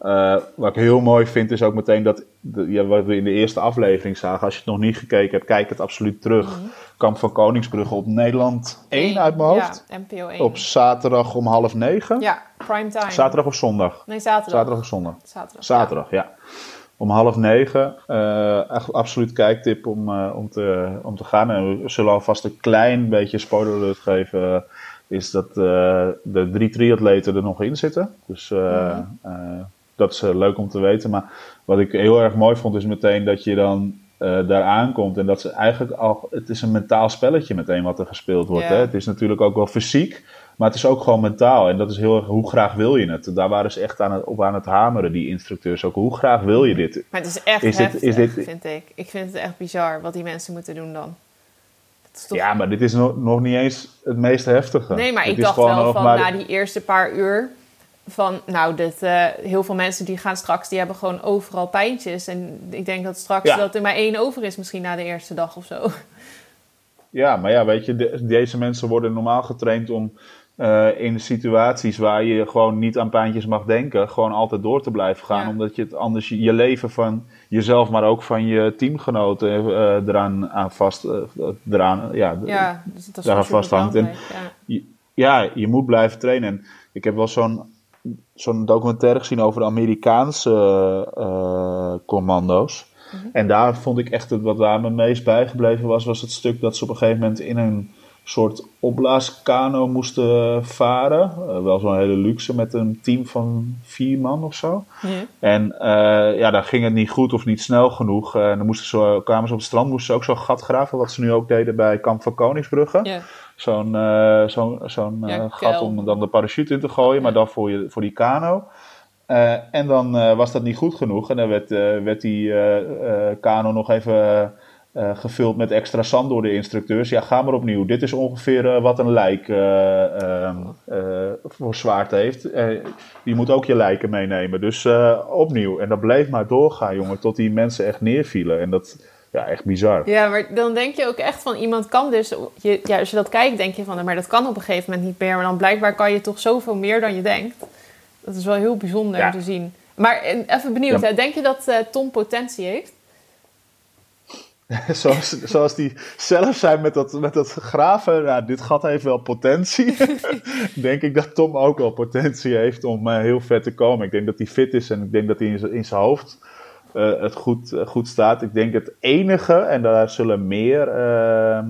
eh, wat ik heel mooi vind, is ook meteen dat, de, ja, wat we in de eerste aflevering zagen, als je het nog niet gekeken hebt, kijk het absoluut terug. Kamp van Koningsbrugge op Nederland 1 uit mijn hoofd. Ja, NPO 1. Op zaterdag om half negen. Ja, prime time. Zaterdag of zondag? Nee, zaterdag. Zaterdag of zondag? Zaterdag. Zaterdag, ja. Om half negen. Echt absoluut kijktip om, eh, om, te, om te gaan. En we zullen alvast een klein beetje spoiler alert geven. Is dat eh, de drie triatleten er nog in zitten. Dus eh, dat is eh, leuk om te weten. Maar wat ik heel erg mooi vond is meteen dat je dan eh, daar aankomt. En dat ze eigenlijk al... Het is een mentaal spelletje meteen wat er gespeeld wordt. Hè? Het is natuurlijk ook wel fysiek. Maar het is ook gewoon mentaal. En dat is heel erg, hoe graag wil je het? Daar waren ze echt aan het, op aan het hameren, die instructeurs ook. Hoe graag wil je dit? Maar het is echt Is dit- heftig, is dit- vind ik. Ik vind het echt bizar wat die mensen moeten doen dan. Toch... Ja, maar dit is nog, nog niet eens het meest heftige. Nee, maar Dit ik dacht wel nog van maar- na die eerste paar uur... van nou, dit, eh, heel veel mensen die gaan straks... die hebben gewoon overal pijntjes. En ik denk dat straks Ja. dat er maar één over is misschien na de eerste dag of zo. Ja, maar ja, weet je, de- deze mensen worden normaal getraind om eh, in situaties waar je gewoon niet aan pijntjes mag denken, gewoon altijd door te blijven gaan. Ja. Omdat je het anders je, je leven van jezelf, maar ook van je teamgenoten eh, eraan aan vast, eraan, ja, Ja, dus dat is vasthangt. En- Ja. je, ja, je moet blijven trainen. En ik heb wel zo'n zo'n documentaire gezien over de Amerikaanse eh, commando's. En daar vond ik echt, het, wat daar me meest bijgebleven was, was het stuk dat ze op een gegeven moment in een soort opblaaskano moesten varen. Eh, wel zo'n hele luxe met een team van vier man of zo. En eh, ja, dan ging het niet goed of niet snel genoeg. Eh, en dan moesten ze, kwamen ze op het strand, moesten ze ook zo'n gat graven, wat ze nu ook deden bij Kamp van Koningsbrugge Ja. Zo'n eh, zo'n Ja, eh, gat om dan de parachute in te gooien, maar dan voor, je, voor die kano. Eh, en dan was dat niet goed genoeg en dan werd, werd die kano nog even gevuld met extra zand door de instructeurs. Ja, ga maar opnieuw. Dit is ongeveer wat een lijk eh, ehm, eh, voor zwaard heeft. Je moet ook je lijken meenemen. Dus opnieuw. En dat bleef maar doorgaan, jongen, tot die mensen echt neervielen. En dat, ja, echt bizar. Ja, maar dan denk je ook echt van iemand kan dus... Je, ja, als je dat kijkt, denk je van... maar dat kan op een gegeven moment niet meer. Maar dan blijkbaar kan je toch zoveel meer dan je denkt. Dat is wel heel bijzonder Ja. om te zien. Maar en even benieuwd, Ja. hè, denk je dat eh, Tom potentie heeft? [laughs] zoals, zoals die zelf zijn met dat, met dat graven. Nou, dit gat heeft wel potentie. [laughs] denk ik dat Tom ook wel potentie heeft om eh, heel ver te komen. Ik denk dat hij fit is en ik denk dat hij in zijn hoofd eh, het goed, eh, goed staat. Ik denk het enige, en daar zullen meer ehm,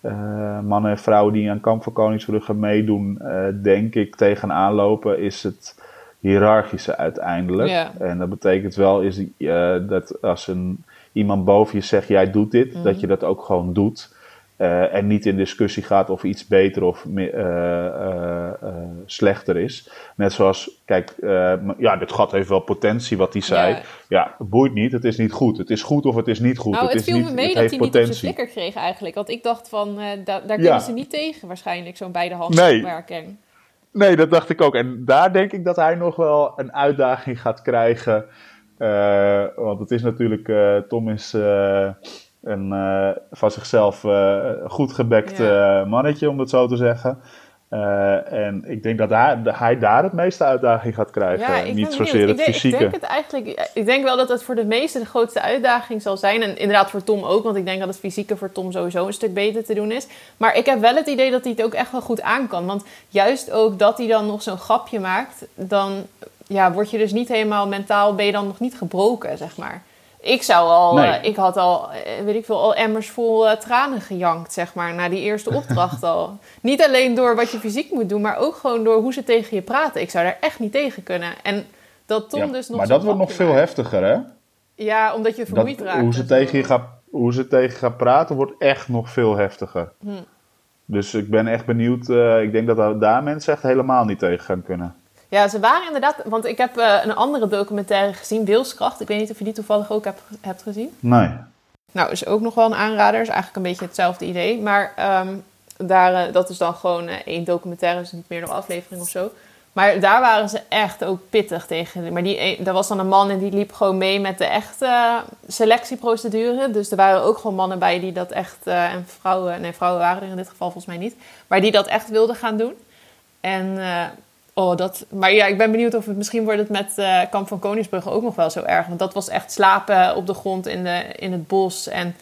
eh, mannen en vrouwen die aan Kamp van Koningsbrugge meedoen, denk ik, tegenaan lopen, is het hiërarchische uiteindelijk. En dat betekent wel is, dat als een, iemand boven je zegt, jij doet dit, Mhm. dat je dat ook gewoon doet. Eh, en niet in discussie gaat of iets beter of eh, eh, slechter is. Net zoals, kijk, ja, dit gat heeft wel potentie, wat hij zei. Ja. Ja, het boeit niet, het is niet goed. Het is goed of het is niet goed. nou, het, is viel niet, me mee het dat hij niet op flikker kreeg eigenlijk. Want ik dacht van, da- daar Ja. kunnen ze niet tegen waarschijnlijk, zo'n beide Nee. handwerking. Nee, dat dacht ik ook. En daar denk ik dat hij nog wel een uitdaging gaat krijgen. Want het is natuurlijk, Tom is een eh, van zichzelf eh, goed gebekt Ja. eh, mannetje, om het zo te zeggen. En ik denk dat hij, daar het meeste uitdaging gaat krijgen. Ja, Niet zozeer het denk, fysieke. Ik denk het eigenlijk. Ik denk wel dat het voor de meesten de grootste uitdaging zal zijn. En inderdaad voor Tom ook, want ik denk dat het fysieke voor Tom sowieso een stuk beter te doen is. Maar ik heb wel het idee dat hij het ook echt wel goed aan kan. Want juist ook dat hij dan nog zo'n grapje maakt, dan ja, word je dus niet helemaal mentaal, ben je dan nog niet gebroken, zeg maar. Ik zou al, Nee. eh, ik had al, eh, weet ik veel, al emmers vol eh, tranen gejankt, zeg maar, na die eerste [laughs] opdracht al. Niet alleen door wat je fysiek moet doen, maar ook gewoon door hoe ze tegen je praten. Ik zou daar echt niet tegen kunnen. En dat Tom Ja, dus nog maar dat wordt nog veel maakt. heftiger, hè? Ja, omdat je Dat, vermoeid raakt. hoe, ze tegen je gaat, hoe ze tegen je gaat praten wordt echt nog veel heftiger. Hm. Dus ik ben echt benieuwd. ik denk dat daar mensen echt helemaal niet tegen gaan kunnen. Ja, ze waren inderdaad... Want ik heb eh, een andere documentaire gezien, Wilskracht. Ik weet niet of je die toevallig ook hebt, hebt gezien. Nee. Nou, is ook nog wel een aanrader. Is eigenlijk een beetje hetzelfde idee. Maar ehm, daar, eh, dat is dan gewoon eh, één documentaire, dus niet meerdere afleveringen of zo. Maar daar waren ze echt ook pittig tegen. Maar die, daar was dan een man en die liep gewoon mee met de echte selectieprocedure. Dus er waren ook gewoon mannen bij die dat echt... en vrouwen, nee, vrouwen waren er in dit geval volgens mij niet. Maar die dat echt wilden gaan doen. En... Oh, dat, maar ja, ik ben benieuwd of het misschien wordt het met eh, Kamp van Koningsbrugge ook nog wel zo erg. Want dat was echt slapen op de grond in, de, in het bos. En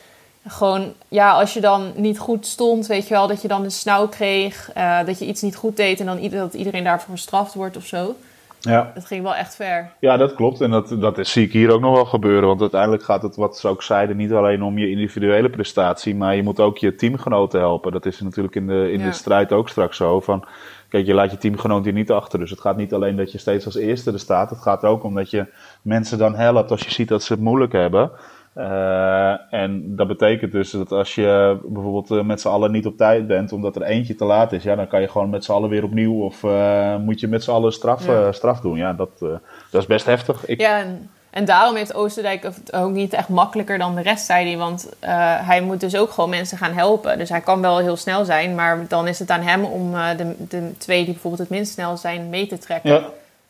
gewoon, ja, als je dan niet goed stond, weet je wel, dat je dan een snauw kreeg. eh, dat je iets niet goed deed en dan dat iedereen daarvoor gestraft wordt of zo. Ja. Het ging wel echt ver. Ja, dat klopt. En dat, dat is, zie ik hier ook nog wel gebeuren. Want uiteindelijk gaat het, wat ze ook zeiden, niet alleen om je individuele prestatie, maar je moet ook je teamgenoten helpen. Dat is natuurlijk in de, in Ja. de strijd ook straks zo. Van, kijk, je laat je teamgenoot hier niet achter. Dus het gaat niet alleen dat je steeds als eerste er staat. Het gaat er ook om dat je mensen dan helpt als je ziet dat ze het moeilijk hebben. Eh, en dat betekent dus dat als je bijvoorbeeld eh, met z'n allen niet op tijd bent, omdat er eentje te laat is, ja, dan kan je gewoon met z'n allen weer opnieuw of eh, moet je met z'n allen straf, Ja. straf doen. Ja, dat, dat is best heftig. Ik, Ja, en, en daarom heeft Oosterdijk het ook niet echt makkelijker dan de rest, zei hij. Want hij moet dus ook gewoon mensen gaan helpen. Dus hij kan wel heel snel zijn, maar dan is het aan hem om de, de twee die bijvoorbeeld het minst snel zijn mee te trekken. Ja,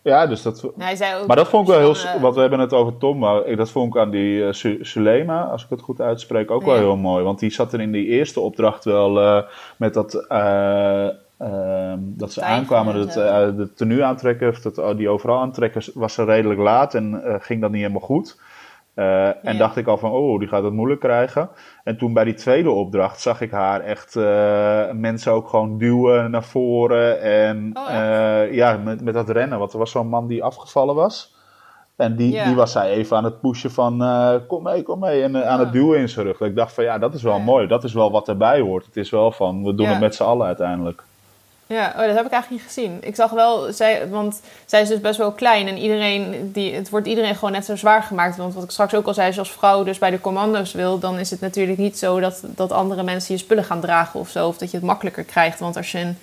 ja dus dat, En hij zei ook, maar dat vond ik wel heel... dan, eh, Want we hebben het over Tom, maar ik- dat vond ik aan die Su- Sulema, als ik het goed uitspreek, ook wel heel mooi. Want die zat er in die eerste opdracht wel eh, met dat... eh, ehm, dat ze Tijgen aankwamen, en dat, de tenue aantrekken, of dat, oh, die overal aantrekken, was ze redelijk laat en ging dat niet helemaal goed. Eh, En dacht ik al van, oh, die gaat het moeilijk krijgen. En toen bij die tweede opdracht zag ik haar echt eh, mensen ook gewoon duwen naar voren. En Oh, eh, ja, met, met dat rennen. Want er was zo'n man die afgevallen was. En die, Ja. die was zij even aan het pushen van, kom mee, kom mee. En aan het duwen in zijn rug. Dat ik dacht van, ja, dat is wel Ja. mooi. Dat is wel wat erbij hoort. Het is wel van, we doen het met z'n allen uiteindelijk. Ja, oh, dat heb ik eigenlijk niet gezien. Ik zag wel, zij, want zij is dus best wel klein en iedereen, die, het wordt iedereen gewoon net zo zwaar gemaakt. Want wat ik straks ook al zei, als je als vrouw dus bij de commando's wil, dan is het natuurlijk niet zo dat, dat andere mensen je spullen gaan dragen of zo. Of dat je het makkelijker krijgt. Want als je in,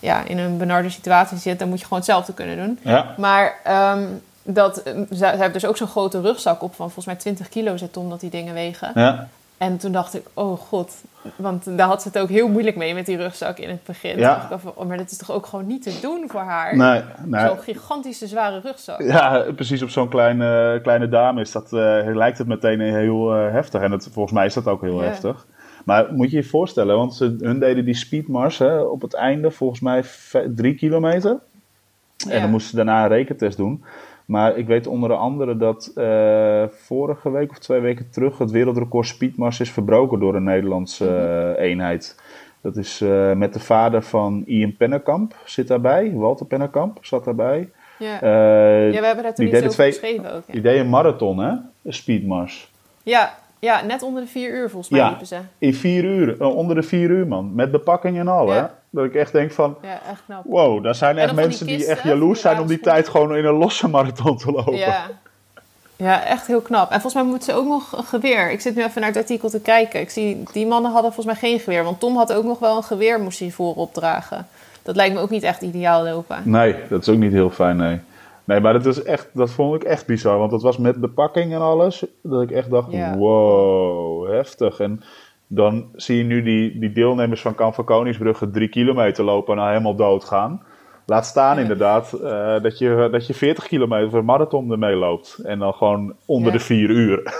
ja, in een benarde situatie zit, dan moet je gewoon hetzelfde kunnen doen. Ja, Maar ehm, dat, eh, zij, zij heeft dus ook zo'n grote rugzak op van volgens mij 20 kilo zit Tom dat die dingen wegen. ja. En toen dacht ik, oh god, want daar had ze het ook heel moeilijk mee met die rugzak in het begin. Ja. Dacht ik oh, maar dat is toch ook gewoon niet te doen voor haar? Nee, nee. Zo'n gigantische zware rugzak. Ja, precies op zo'n kleine, kleine dame is dat, eh, lijkt het meteen heel eh, heftig. En het, volgens mij is dat ook heel Ja. heftig. Maar moet je je voorstellen, want ze, hun deden die speedmars hè, op het einde, volgens mij drie kilometer. En Ja. dan moesten ze daarna een rekentest doen. Maar ik weet onder andere dat eh, vorige week of twee weken terug het wereldrecord speedmars is verbroken door een Nederlandse eh, eenheid. Dat is eh, met de vader van Ian Pennekamp zit daarbij. Walter Pennekamp zat daarbij. Ja. Ja, we hebben daar toen die iets deden over twee- geschreven ook. Ja. die deed een marathon, hè? Een speedmars. Ja, ja, net onder de vier uur volgens mij Ja. liepen ze. In vier uur, eh, onder de vier uur, man. Met bepakking en al, Ja. hè? Dat ik echt denk van, Ja, echt knap. wow, daar zijn echt die mensen die echt jaloers zijn om die tijd gewoon in een losse marathon te lopen. Ja. ja, echt heel knap. En volgens mij moet ze ook nog een geweer. Ik zit nu even naar het artikel te kijken. Ik zie, die mannen hadden volgens mij geen geweer. Want Tom had ook nog wel een geweer, moest hij voorop dragen. Dat lijkt me ook niet echt ideaal lopen. Nee, dat is ook niet heel fijn, nee. Nee, maar dat, is echt, dat vond ik echt bizar. Want dat was met bepakking en alles. Dat ik echt dacht, Ja. wow, heftig. En dan zie je nu die, die deelnemers van Kamp van Koningsbrugge drie kilometer lopen en nou helemaal doodgaan. Laat staan Ja. inderdaad eh, dat, je, dat je 40 kilometer voor marathon ermee loopt. En dan gewoon onder Ja. de vier uur. [laughs]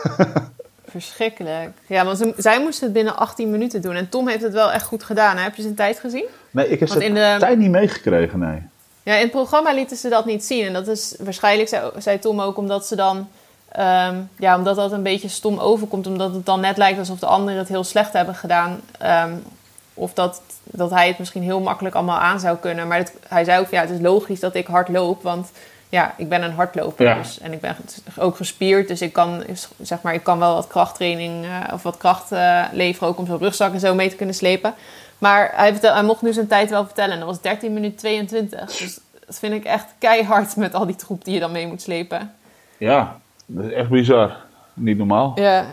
Verschrikkelijk. Ja, want ze- zij moesten het binnen 18 minuten doen. En Tom heeft het wel echt goed gedaan. hè? Heb je zijn tijd gezien? Nee, ik heb in de- tijd niet meegekregen, nee. Ja, in het programma lieten ze dat niet zien. En dat is waarschijnlijk, zei, zei Tom ook, omdat ze dan... ehm, ja, omdat dat een beetje stom overkomt. Omdat het dan net lijkt alsof de anderen het heel slecht hebben gedaan. Ehm, of dat, dat hij het misschien heel makkelijk allemaal aan zou kunnen. Maar het- hij zei ook, ja, het is logisch dat ik hard loop. Want ja, ik ben een hardloper. Ja. Dus, en ik ben ook gespierd. Dus ik kan, zeg maar, ik kan wel wat krachttraining eh, of wat kracht eh, leveren. Ook om zo'n rugzak en zo mee te kunnen slepen. Maar hij, vertel, hij mocht nu zijn tijd wel vertellen. En dat was 13 minuten 22. Dus dat vind ik echt keihard met al die troep die je dan mee moet slepen. Ja, dat is echt bizar. Niet normaal. Ja.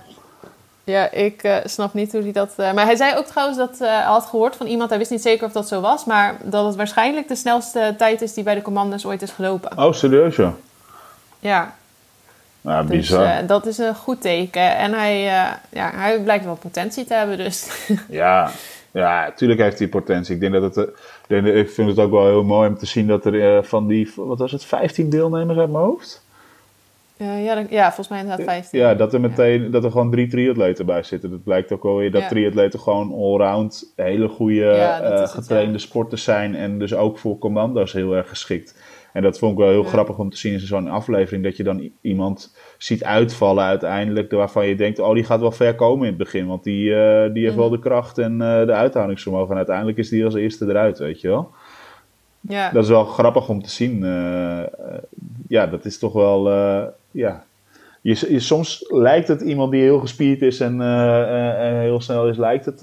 Ja, ik uh, snap niet hoe hij dat... Uh, maar hij zei ook trouwens dat uh, hij had gehoord van iemand... hij wist niet zeker of dat zo was... maar dat het waarschijnlijk de snelste tijd is... die bij de commando's ooit is gelopen. Oh, serieus ja? Ja. Nou, Dus bizar. dat is een goed teken. En hij, ja, hij blijkt wel potentie te hebben, dus... ja, [laughs] ja, natuurlijk heeft hij potentie. Ik denk dat het... ik vind het ook wel heel mooi om te zien dat er van die... Wat was het? 15 deelnemers uit mijn hoofd? Uh, ja, dan, ja, volgens mij inderdaad 15. Ja, dat er meteen dat er gewoon drie triatleten bij zitten. Dat blijkt ook wel weer dat ja. triatleten gewoon allround hele goede ja, uh, getrainde ja. sporters zijn. En dus ook voor commando's heel erg geschikt. En dat vond ik wel heel grappig om te zien in zo'n aflevering. Dat je dan iemand ziet uitvallen uiteindelijk. Waarvan je denkt, oh die gaat wel ver komen in het begin. Want die, uh, die heeft wel de kracht en de uithoudingsvermogen. En uiteindelijk is die als eerste eruit, weet je wel. Ja. Dat is wel grappig om te zien. ja, dat is toch wel ja. Je, je, soms lijkt het iemand die heel gespierd is en, en heel snel is, lijkt het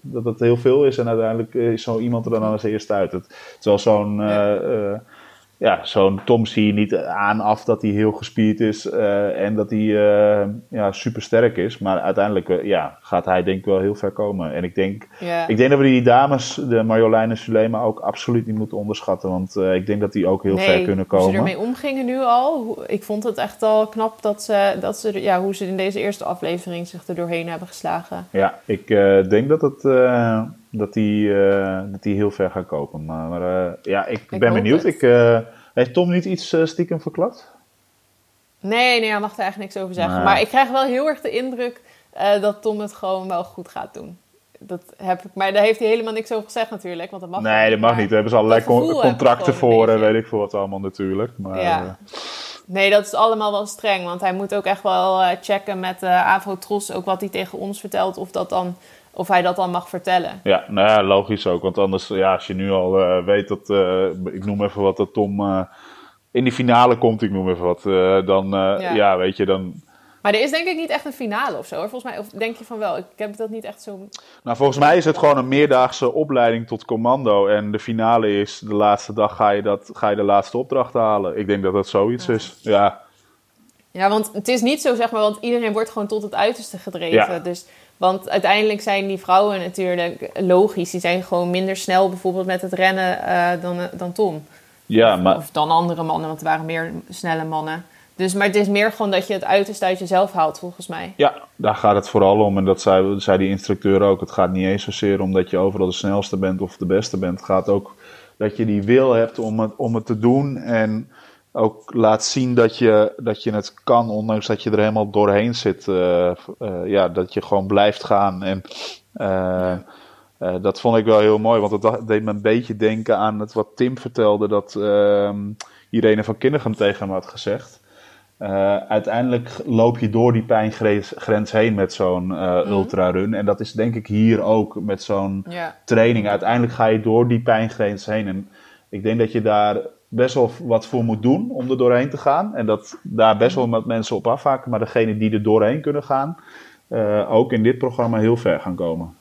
dat het heel veel is. En uiteindelijk is zo iemand er dan als eerste uit. Het, terwijl zo'n ja. Ja, zo'n Tom zie je niet aan af dat hij heel gespierd is en dat hij ja, super sterk is. Maar uiteindelijk ja, gaat hij denk ik wel heel ver komen. En ik denk, ik denk dat we die dames, de Marjolein en Sulema, ook absoluut niet moeten onderschatten. Want ik denk dat die ook heel nee, ver kunnen komen. Hoe ze ermee omgingen nu al. Ik vond het echt al knap dat ze, dat ze ja, hoe ze in deze eerste aflevering zich er doorheen hebben geslagen. Ja, ik denk dat het... Uh, dat die, uh, dat die heel ver gaat kopen. Maar, maar ja, ik, Ik ben benieuwd. het. Ik, heeft Tom niet iets stiekem verklapt? Nee, nee, hij mag er eigenlijk niks over zeggen. Maar ik krijg wel heel erg de indruk eh, dat Tom het gewoon wel goed gaat doen. Dat heb ik, maar daar heeft hij helemaal niks over gezegd natuurlijk. Want dat mag Nee, niet, dat mag niet. Daar hebben ze allerlei con- contracten voor en weet ik veel wat allemaal natuurlijk. Maar, Ja. eh, Nee, dat is allemaal wel streng. Want hij moet ook echt wel eh, checken met de Avro Tros ook wat hij tegen ons vertelt. Of, dat dan, of hij dat dan mag vertellen. ja, nou ja, logisch ook. Want anders, ja, als je nu al eh, weet dat, eh, ik noem even wat, dat Tom eh, in die finale komt, ik noem even wat, dan, Ja. ja. weet je, dan... Maar er is denk ik niet echt een finale of zo hoor. Volgens mij, of denk je van wel? Ik heb dat niet echt zo... Nou, volgens mij is het gewoon een meerdaagse opleiding tot commando. En de finale is, de laatste dag ga je, dat, ga je de laatste opdracht halen. Ik denk dat dat zoiets is. Ja, Ja, want het is niet zo, zeg maar, want iedereen wordt gewoon tot het uiterste gedreven. Ja. Dus, want uiteindelijk zijn die vrouwen natuurlijk logisch. Die zijn gewoon minder snel bijvoorbeeld met het rennen eh, dan, dan Tom. ja maar... Of dan andere mannen, want er waren meer snelle mannen. Dus, maar het is meer gewoon dat je het uiterste uit jezelf haalt, volgens mij. Ja, daar gaat het vooral om. En dat zei, zei die instructeur ook. Het gaat niet eens zozeer om dat je overal de snelste bent of de beste bent. Het gaat ook dat je die wil hebt om het, om het te doen. En ook laat zien dat je, dat je het kan, ondanks dat je er helemaal doorheen zit. Eh, eh, ja, dat je gewoon blijft gaan. En eh, dat vond ik wel heel mooi. Want het da- deed me een beetje denken aan het wat Tim vertelde. Dat ehm Irene van Kinnegem tegen hem had gezegd. Uiteindelijk loop je door die pijngrens grens heen met zo'n eh ultrarun. En dat is denk ik hier ook met zo'n Ja. training. Uiteindelijk ga je door die pijngrens heen. En ik denk dat je daar best wel wat voor moet doen om er doorheen te gaan. En dat daar best wel wat mensen op afhaken. Maar degenen die er doorheen kunnen gaan, eh, ook in dit programma heel ver gaan komen.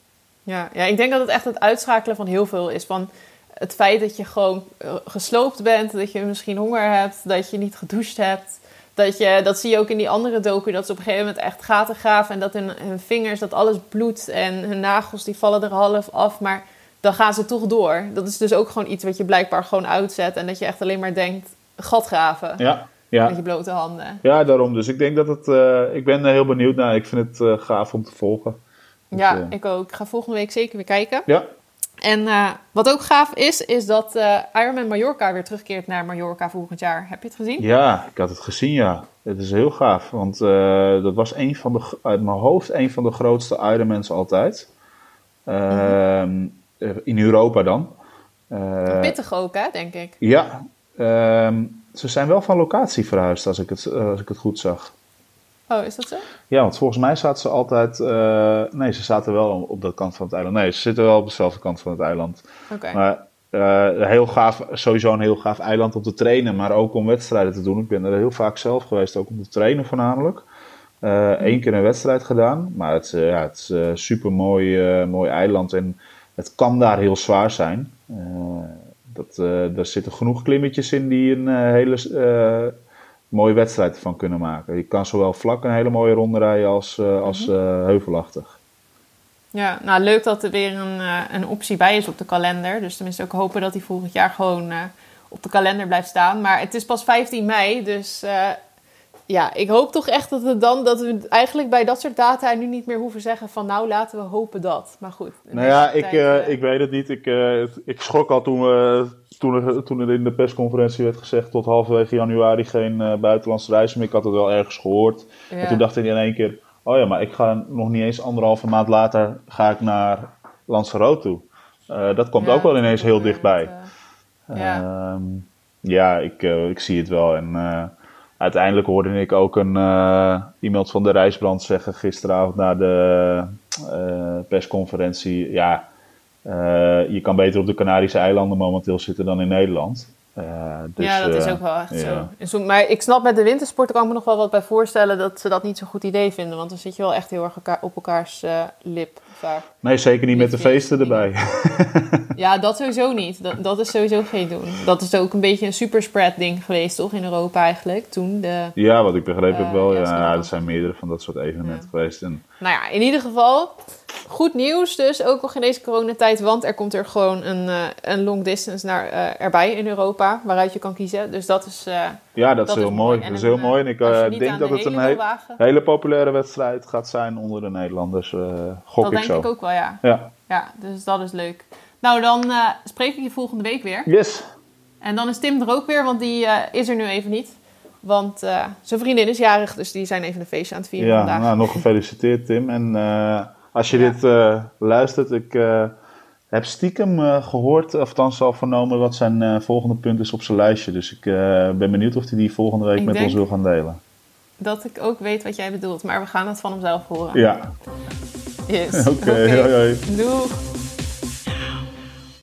Ja, ja, ik denk dat het echt het uitschakelen van heel veel is. Van het feit dat je gewoon eh, gesloopt bent, dat je misschien honger hebt, dat je niet gedoucht hebt. Dat, je, dat zie je ook in die andere docu, dat ze op een gegeven moment echt gaten graven en dat hun, hun vingers, dat alles bloedt en hun nagels die vallen er half af. Maar dan gaan ze toch door. Dat is dus ook gewoon iets wat je blijkbaar gewoon uitzet en dat je echt alleen maar denkt, gat graven Ja, ja. met je blote handen. ja daarom. Dus ik denk dat het. eh, ik ben heel benieuwd naar. Ik vind het eh, gaaf om te volgen. Dus, Ja, eh, ik ook. Ik ga volgende week zeker weer kijken. ja, En wat ook gaaf is, is dat Ironman Mallorca weer terugkeert naar Mallorca volgend jaar. Heb je het gezien? Ja, ik had het gezien, ja. Het is heel gaaf, want dat was een van de, uit mijn hoofd een van de grootste Ironmans altijd. Ehm, eh, In Europa dan. Eh, Pittig ook, hè, denk ik. ja, ehm, ze zijn wel van locatie verhuisd, als ik het, eh, als ik het goed zag. Oh, is dat zo? Ja, want volgens mij zaten ze altijd... eh, nee, ze zaten wel op dat kant van het eiland. Nee, ze zitten wel op dezelfde kant van het eiland. Oké. Maar eh, heel gaaf, sowieso een heel gaaf eiland om te trainen, maar ook om wedstrijden te doen. Ik ben er heel vaak zelf geweest, ook om te trainen voornamelijk. Eén keer een wedstrijd gedaan, maar het, is, eh, ja, het is super mooi, mooi eiland en het kan daar heel zwaar zijn. Eh, dat, eh, er zitten genoeg klimmetjes in die een eh, hele mooie wedstrijd van kunnen maken. Je kan zowel vlak een hele mooie ronde rijden als, uh, als heuvelachtig. Ja, nou leuk dat er weer een, een optie bij is op de kalender. Dus tenminste ook hopen dat hij volgend jaar gewoon op de kalender blijft staan. Maar het is pas 15 mei, dus ja, ik hoop toch echt dat we dan dat we eigenlijk bij dat soort data nu niet meer hoeven zeggen van nou laten we hopen dat. Maar goed. Nou ja, ik, uh, ik weet het niet. Ik, uh, ik schrok al toen, we, toen, er, toen er in de persconferentie werd gezegd tot halverwege januari geen uh, buitenlandse reizen meer. Ik had het wel ergens gehoord. Ja. En toen dacht ik in één keer, oh ja, maar ik ga nog niet eens anderhalve maand later ga ik naar Lanzarote toe. dat komt ja, ook wel ineens heel dichtbij. ja, ja ik, ik zie het wel en uiteindelijk hoorde ik ook een, uh, iemand van de reisbrand zeggen gisteravond na de uh, persconferentie. Ja, uh, je kan beter op de Canarische eilanden momenteel zitten dan in Nederland. Dus, ja, dat is ook wel echt ja. zo. Maar ik snap met de wintersport, kan ik me nog wel wat bij voorstellen dat ze dat niet zo'n goed idee vinden. Want dan zit je wel echt heel erg op elkaars lip. Vaak. Nee, zeker niet met de feesten erbij. [laughs] Ja, dat sowieso niet. Dat, dat is sowieso geen doen. Dat is ook een beetje een superspread ding geweest, toch? In Europa eigenlijk, toen de... Ja, wat ik begreep heb wel. Ja, ja, er zijn meerdere van dat soort evenementen geweest. En... Nou ja, in ieder geval, goed nieuws dus, ook nog in deze coronatijd. Want er komt er gewoon een, uh, een long distance naar, uh, erbij in Europa, waaruit je kan kiezen. Dus dat is... Uh, ja, dat, dat is heel mooi. Dat is heel mooi. En ik denk dat het een he hele populaire wedstrijd gaat zijn onder de Nederlanders. gok dat ik denk ik ook wel, ja. ja. Ja, dus dat is leuk. Nou, dan spreek ik je volgende week weer. Yes. En dan is Tim er ook weer, want die is er nu even niet. Want uh, zijn vriendin is jarig, dus die zijn even een feestje aan het vieren ja, vandaag. Nou, nog gefeliciteerd Tim. En als je ja. dit luistert, ik heb stiekem gehoord, of althans al vernomen, wat zijn volgende punt is op zijn lijstje. Dus ik ben benieuwd of hij die volgende week ik met ons wil gaan delen. Dat ik ook weet wat jij bedoelt, maar we gaan het van hem zelf horen. Ja. Yes. [laughs] Oké, okay, okay. hoi hoi. Doeg.